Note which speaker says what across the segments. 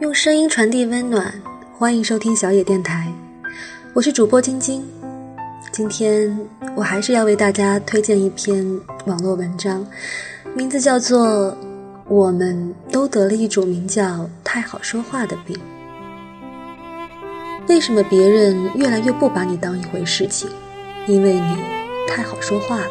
Speaker 1: 用声音传递温暖，欢迎收听小野电台，我是主播晶晶。今天我还是要为大家推荐一篇网络文章，名字叫做《我们都得了一种名叫太好说话的病》。为什么别人越来越不把你当一回事情？因为你太好说话了。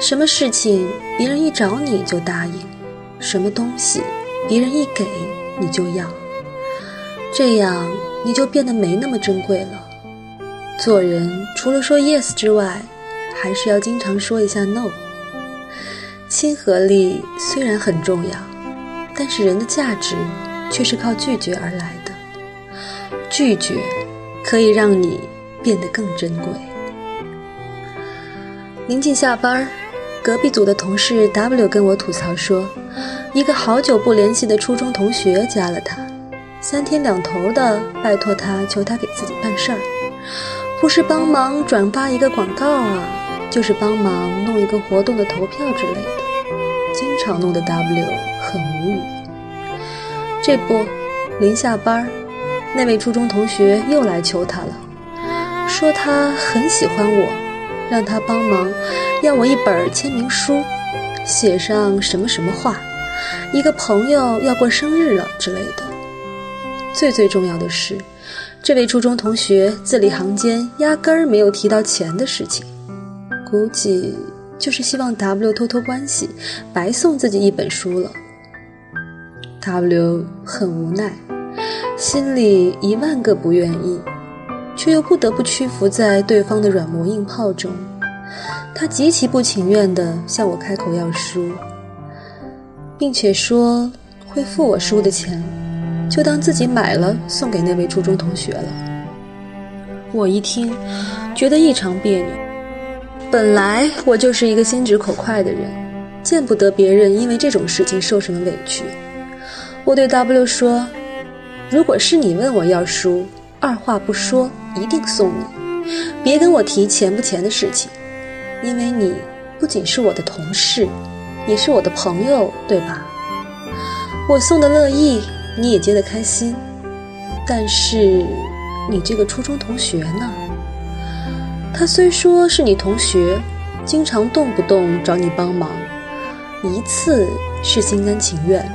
Speaker 1: 什么事情别人一找你就答应，什么东西别人一给你就要，这样你就变得没那么珍贵了。做人除了说 yes 之外，还是要经常说一下 no。亲和力虽然很重要，但是人的价值却是靠拒绝而来的。拒绝可以让你变得更珍贵。临近下班，隔壁组的同事 W 跟我吐槽说，一个好久不联系的初中同学加了他，三天两头的拜托他，求他给自己办事儿，不是帮忙转发一个广告啊，就是帮忙弄一个活动的投票之类的，经常弄得 W 很无语。这不，临下班，那位初中同学又来求他了，说他很喜欢我。让他帮忙，要我一本签名书，写上什么什么话，一个朋友要过生日了之类的。最最重要的是，这位初中同学字里行间压根儿没有提到钱的事情，估计就是希望 W 托托关系，白送自己一本书了。W 很无奈，心里一万个不愿意。却又不得不屈服在对方的软磨硬泡中，他极其不情愿地向我开口要书，并且说会付我书的钱，就当自己买了送给那位初中同学了。我一听，觉得异常别扭。本来我就是一个心直口快的人，见不得别人因为这种事情受什么委屈。我对 W 说：“如果是你问我要书。”二话不说，一定送你。别跟我提钱不钱的事情，因为你不仅是我的同事，也是我的朋友，对吧？我送的乐意，你也接得开心。但是，你这个初中同学呢？他虽说是你同学，经常动不动找你帮忙，一次是心甘情愿，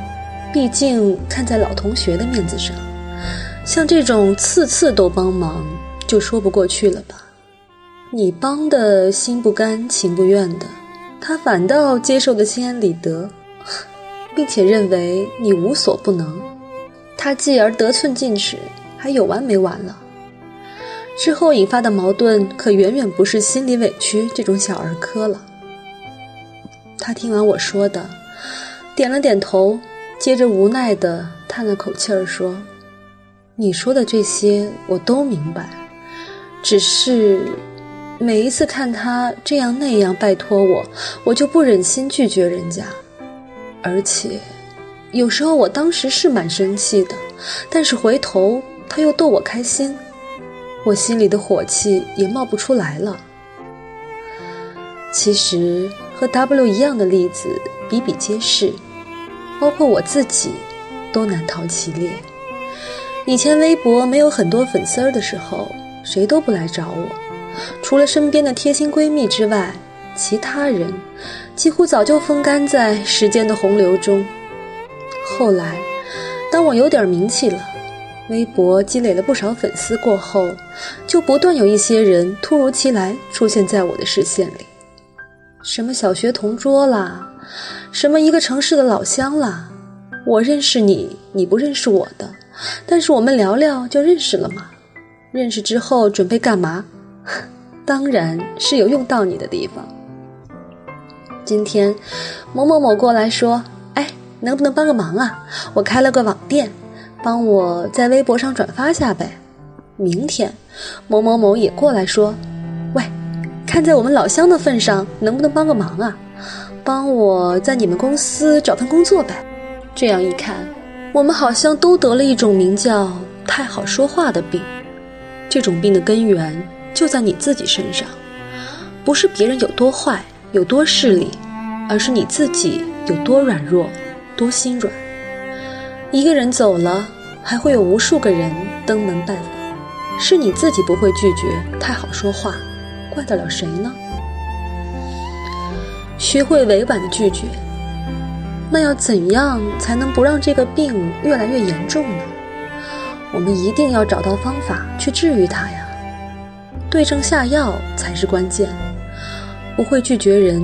Speaker 1: 毕竟看在老同学的面子上。像这种次次都帮忙，就说不过去了吧？你帮的心不甘情不愿的，他反倒接受的心安理得，并且认为你无所不能，他继而得寸进尺，还有完没完了？之后引发的矛盾可远远不是心里委屈这种小儿科了。他听完我说的，点了点头，接着无奈地叹了口气儿说。你说的这些我都明白，只是每一次看他这样那样拜托我，我就不忍心拒绝人家。而且，有时候我当时是蛮生气的，但是回头他又逗我开心，我心里的火气也冒不出来了。其实和 W 一样的例子比比皆是，包括我自己都难逃其列。以前微博没有很多粉丝儿的时候，谁都不来找我，除了身边的贴心闺蜜之外，其他人几乎早就风干在时间的洪流中。后来，当我有点名气了，微博积累了不少粉丝过后，就不断有一些人突如其来出现在我的视线里，什么小学同桌啦，什么一个城市的老乡啦，我认识你，你不认识我的。但是我们聊聊就认识了吗？认识之后准备干嘛？当然是有用到你的地方。今天某某某过来说：“哎，能不能帮个忙啊？我开了个网店，帮我在微博上转发下呗。”明天某某某也过来说：“喂，看在我们老乡的份上，能不能帮个忙啊？帮我在你们公司找份工作呗。”这样一看。我们好像都得了一种名叫“太好说话”的病，这种病的根源就在你自己身上，不是别人有多坏、有多势利，而是你自己有多软弱、多心软。一个人走了，还会有无数个人登门拜访。是你自己不会拒绝，太好说话，怪得了谁呢？学会委婉的拒绝，那要怎样才能不让这个病越来越严重呢？我们一定要找到方法去治愈它呀！对症下药才是关键。不会拒绝人，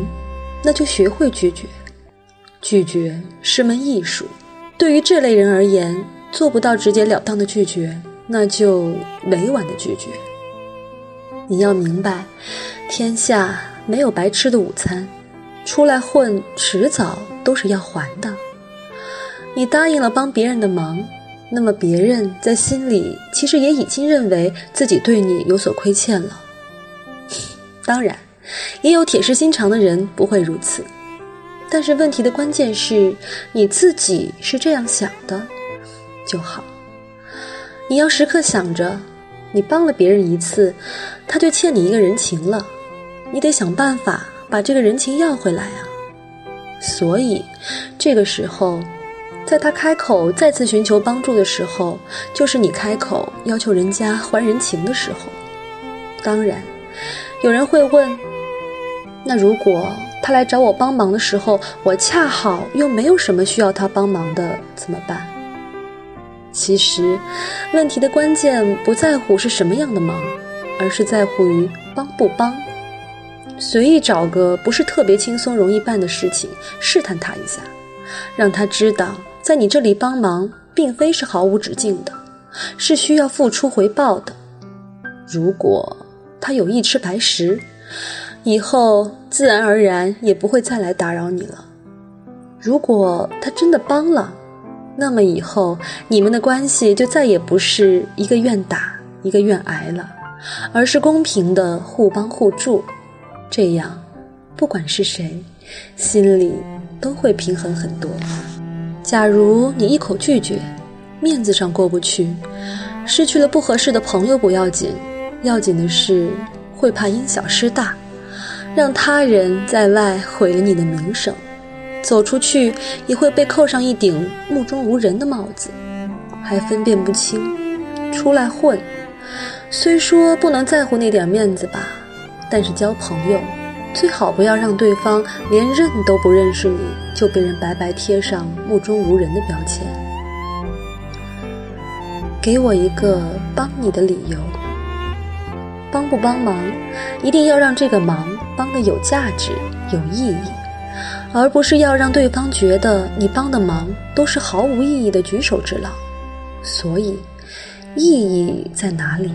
Speaker 1: 那就学会拒绝。拒绝是门艺术，对于这类人而言，做不到直截了当的拒绝，那就委婉的拒绝。你要明白，天下没有白吃的午餐，出来混，迟早都是要还的。你答应了帮别人的忙，那么别人在心里其实也已经认为自己对你有所亏欠了。当然。也有铁石心肠的人不会如此，但是问题的关键是你自己是这样想的就好。你要时刻想着，你帮了别人一次，他就欠你一个人情了，你得想办法把这个人情要回来啊。所以，这个时候，在他开口再次寻求帮助的时候，就是你开口要求人家还人情的时候。当然，有人会问。那如果他来找我帮忙的时候，我恰好又没有什么需要他帮忙的，怎么办？其实，问题的关键不在乎是什么样的忙，而是在乎于帮不帮。随意找个不是特别轻松容易办的事情，试探他一下，让他知道在你这里帮忙并非是毫无止境的，是需要付出回报的。如果他有意吃白食。以后自然而然也不会再来打扰你了。如果他真的帮了，那么以后你们的关系就再也不是一个愿打一个愿挨了，而是公平的互帮互助。这样，不管是谁，心里都会平衡很多。假如你一口拒绝，面子上过不去，失去了不合适的朋友不要紧，要紧的是会怕因小失大。让他人在外毁了你的名声，走出去也会被扣上一顶目中无人的帽子，还分辨不清。出来混，虽说不能在乎那点面子吧，但是交朋友最好不要让对方连认都不认识你，就被人白白贴上目中无人的标签。给我一个帮你的理由。帮不帮忙，一定要让这个忙帮的有价值、有意义，而不是要让对方觉得你帮的忙都是毫无意义的举手之劳。所以，意义在哪里？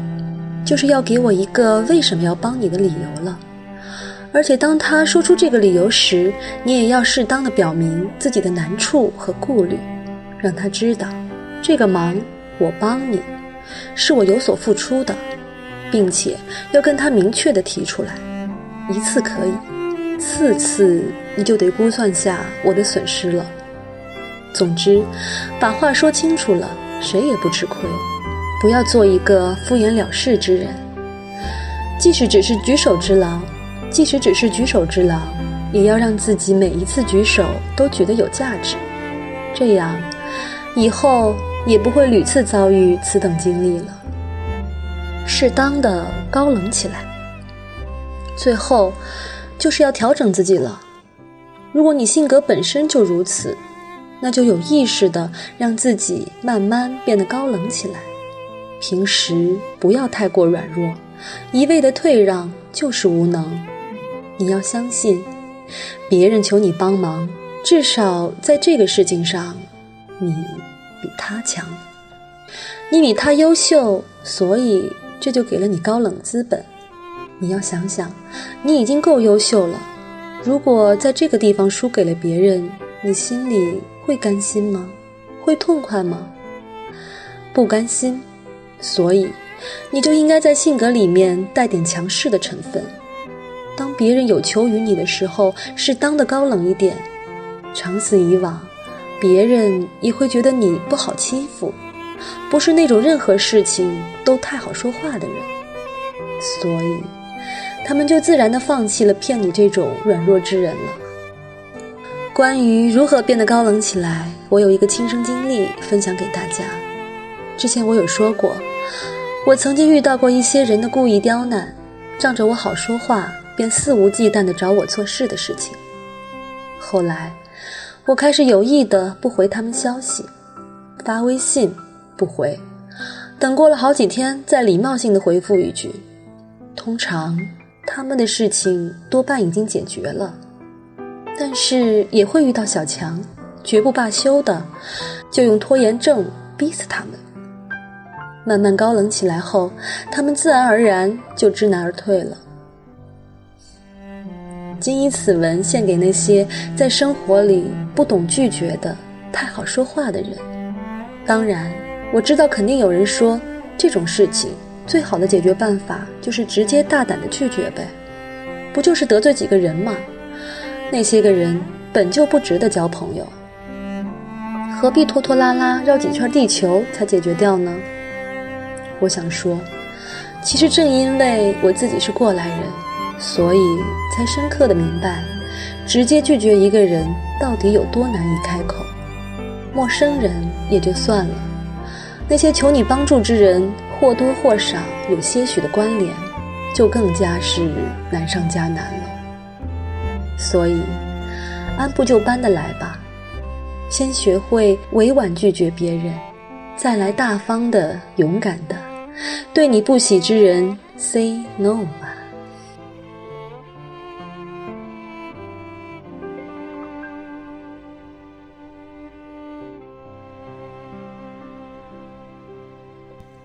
Speaker 1: 就是要给我一个为什么要帮你的理由了。而且，当他说出这个理由时，你也要适当的表明自己的难处和顾虑，让他知道，这个忙我帮你，是我有所付出的。并且要跟他明确的提出来，一次可以，次次你就得估算下我的损失了。总之，把话说清楚了，谁也不吃亏。不要做一个敷衍了事之人。即使只是举手之劳，即使只是举手之劳，也要让自己每一次举手都觉得有价值。这样，以后也不会屡次遭遇此等经历了。适当的高冷起来，最后就是要调整自己了。如果你性格本身就如此，那就有意识的让自己慢慢变得高冷起来。平时不要太过软弱，一味的退让就是无能。你要相信，别人求你帮忙，至少在这个事情上，你比他强，你比他优秀，所以。这就给了你高冷资本。你要想想，你已经够优秀了。如果在这个地方输给了别人，你心里会甘心吗？会痛快吗？不甘心。所以，你就应该在性格里面带点强势的成分。当别人有求于你的时候，适当的高冷一点。长此以往，别人也会觉得你不好欺负。不是那种任何事情都太好说话的人，所以他们就自然的放弃了骗你这种软弱之人了。关于如何变得高冷起来，我有一个亲身经历分享给大家。之前我有说过，我曾经遇到过一些人的故意刁难，仗着我好说话，便肆无忌惮地找我做事的事情。后来，我开始有意的不回他们消息，发微信不回，等过了好几天再礼貌性的回复一句。通常，他们的事情多半已经解决了。但是也会遇到小强，绝不罢休的，就用拖延症逼死他们。慢慢高冷起来后，他们自然而然就知难而退了。谨以此文献给那些在生活里不懂拒绝的、太好说话的人。当然，我知道肯定有人说，这种事情最好的解决办法就是直接大胆的拒绝呗，不就是得罪几个人吗？那些个人本就不值得交朋友，何必拖拖拉拉绕几圈地球才解决掉呢？我想说，其实正因为我自己是过来人，所以才深刻的明白，直接拒绝一个人到底有多难以开口。陌生人也就算了，那些求你帮助之人或多或少有些许的关联，就更加是难上加难了。所以，按部就班的来吧，先学会委婉拒绝别人，再来大方的、勇敢的对你不喜之人 say no 吧。